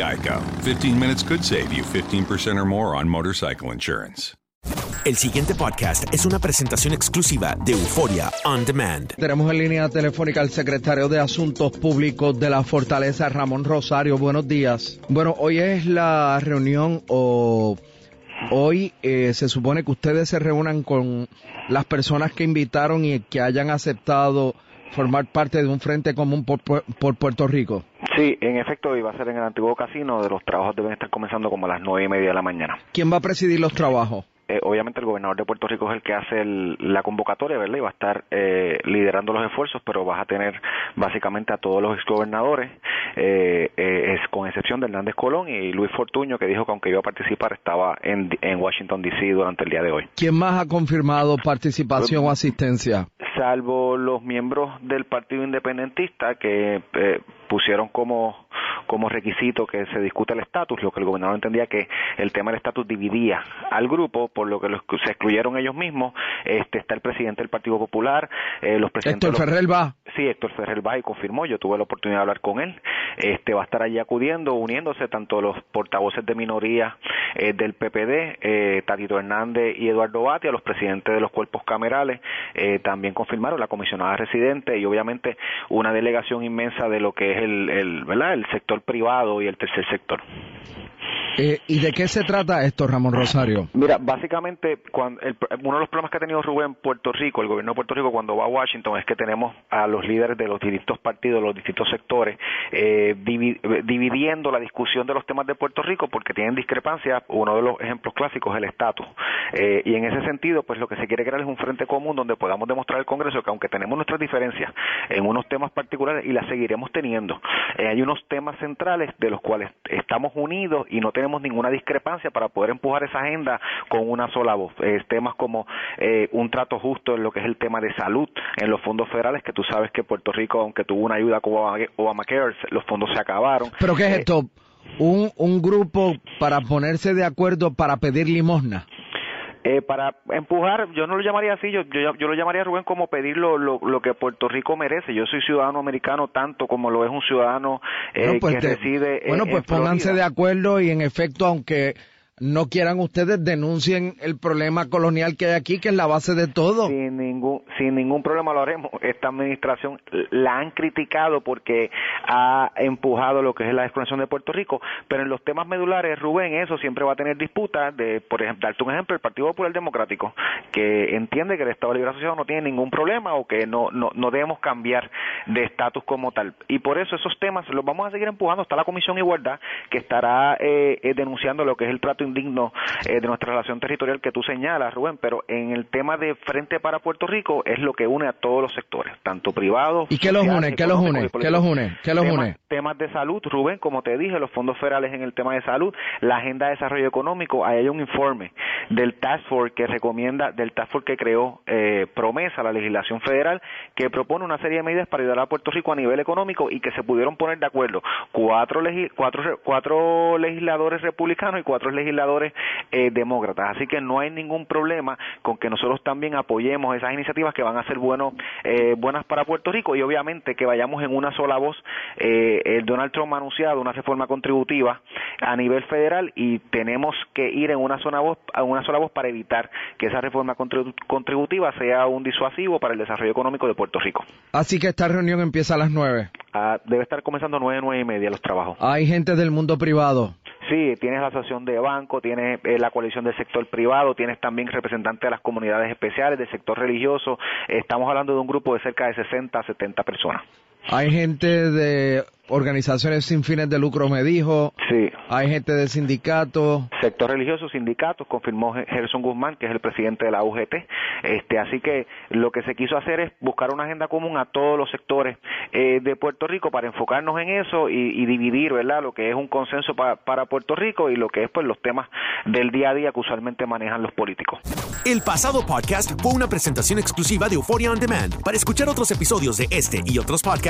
Geico. 15 minutes could save you 15% or more on motorcycle insurance. El siguiente podcast es una presentación exclusiva de Euforia On Demand. Tenemos en línea telefónica al secretario de Asuntos Públicos de la Fortaleza, Ramón Rosario. Buenos días. Bueno, hoy es la reunión o hoy eh, se supone que ustedes se reúnan con las personas que invitaron y que hayan aceptado formar parte de un frente común por, por- por Puerto Rico. Sí, en efecto, iba a ser en el antiguo casino. De los trabajos deben estar comenzando como a las nueve y media de la mañana. ¿Quién va a presidir los trabajos? Eh, obviamente el gobernador de Puerto Rico es el que hace el- la convocatoria, ¿verdad? Y va a estar eh, liderando los esfuerzos, pero vas a tener básicamente a todos los exgobernadores, eh, eh, es con excepción de Hernández Colón y Luis Fortuño, que dijo que aunque iba a participar estaba en, en Washington D.C. durante el día de hoy. ¿Quién más ha confirmado participación o asistencia? salvo los miembros del Partido Independentista que eh, pusieron como como requisito que se discuta el estatus, lo que el gobernador entendía que el tema del estatus dividía al grupo, por lo que los, se excluyeron ellos mismos. Este está el presidente del Partido Popular, eh, los presidentes Héctor Ferrer va. Sí, Héctor Ferrer va y confirmó, yo tuve la oportunidad de hablar con él, este va a estar allí acudiendo, uniéndose tanto los portavoces de minoría eh, del PPD, eh, Tatito Hernández y Eduardo Batia, los presidentes de los cuerpos camerales, eh, también confirmaron la comisionada residente y obviamente una delegación inmensa de lo que es el, el, ¿verdad? el sector privado y el tercer sector. Eh, ¿Y de qué se trata esto, Ramón Rosario? Mira, básicamente, cuando el- uno de los problemas que ha tenido Rubén en Puerto Rico, el gobierno de Puerto Rico, cuando va a Washington, es que tenemos a los líderes de los distintos partidos, los distintos sectores, eh, divi- eh, dividiendo la discusión de los temas de Puerto Rico porque tienen discrepancias. Uno de los ejemplos clásicos es el estatus. Eh, y en ese sentido, pues lo que se quiere crear es un frente común donde podamos demostrar al Congreso que aunque tenemos nuestras diferencias en unos temas particulares y las seguiremos teniendo, eh, hay unos temas centrales de los cuales estamos unidos y no tenemos ninguna discrepancia para poder empujar esa agenda con una sola voz. Eh, temas como eh, un trato justo en lo que es el tema de salud en los fondos federales, que tú sabes que Puerto Rico, aunque tuvo una ayuda con Obama- Obamacare, los fondos se acabaron. ¿Pero qué es Eh, esto? Un, un grupo para ponerse de acuerdo para pedir limosna. Eh, para empujar, yo no lo llamaría así, yo, yo, yo lo llamaría, Rubén, como pedir lo, lo, lo que Puerto Rico merece. Yo soy ciudadano americano tanto como lo es un ciudadano eh, Bueno, pues que te- reside en- bueno, pues en pónganse de acuerdo y en efecto, aunque no quieran ustedes, denuncien el problema colonial que hay aquí, que es la base de todo. Sin ningún, sin ningún problema lo haremos. Esta administración la han criticado porque ha empujado lo que es la exploración de Puerto Rico, pero en los temas medulares, Rubén, eso siempre va a tener disputas. De, por ejemplo, darte un ejemplo, el Partido Popular Democrático, que entiende que el Estado Libre Asociado no tiene ningún problema o que no, no, no debemos cambiar de estatus como tal. Y por eso esos temas los vamos a seguir empujando. Está la Comisión Igualdad que estará eh, eh, denunciando lo que es el trato indigno eh, de nuestra relación territorial que tú señalas, Rubén, pero en el tema de Frente para Puerto Rico es lo que une a todos los sectores, tanto privados. ¿Y qué los une? ¿Qué los une? ¿Qué los une? ¿Qué los temas, une? Temas de salud, Rubén, como te dije, los fondos federales en el tema de salud, la agenda de desarrollo económico, ahí hay un informe del Task Force que recomienda, del Task Force que creó eh, Promesa, la legislación federal, que propone una serie de medidas para ayudar a Puerto Rico a nivel económico y que se pudieron poner de acuerdo cuatro, legi cuatro, cuatro legisladores republicanos y cuatro legisladores eh, demócratas. Así que no hay ningún problema con que nosotros también apoyemos esas iniciativas que van a ser bueno, eh, buenas para Puerto Rico y obviamente que vayamos en una sola voz. Eh, el Donald Trump ha anunciado una reforma contributiva a nivel federal y tenemos que ir en una sola voz, a una sola voz para evitar que esa reforma contribu contributiva sea un disuasivo para el desarrollo económico de Puerto Rico. Así que esta reunión empieza a las nueve. Ah, debe estar comenzando nueve, nueve y media los trabajos. Hay gente del mundo privado. Sí, tienes la asociación de banco, tienes eh, la coalición del sector privado, tienes también representantes de las comunidades especiales, del sector religioso. Estamos hablando de un grupo de cerca de 60 a 70 personas. Hay gente de organizaciones sin fines de lucro, me dijo. Sí. Hay gente de sindicatos. Sector religioso, sindicatos, confirmó Gerson Guzmán, que es el presidente de la UGT. Este, así que lo que se quiso hacer es buscar una agenda común a todos los sectores eh, de Puerto Rico para enfocarnos en eso y, y dividir, ¿verdad? Lo que es un consenso pa, para Puerto Rico y lo que es pues los temas del día a día que usualmente manejan los políticos. El pasado podcast fue una presentación exclusiva de Euphoria On Demand. Para escuchar otros episodios de este y otros podcasts,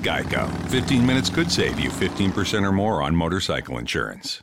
Geico. 15 minutes could save you 15% or more on motorcycle insurance.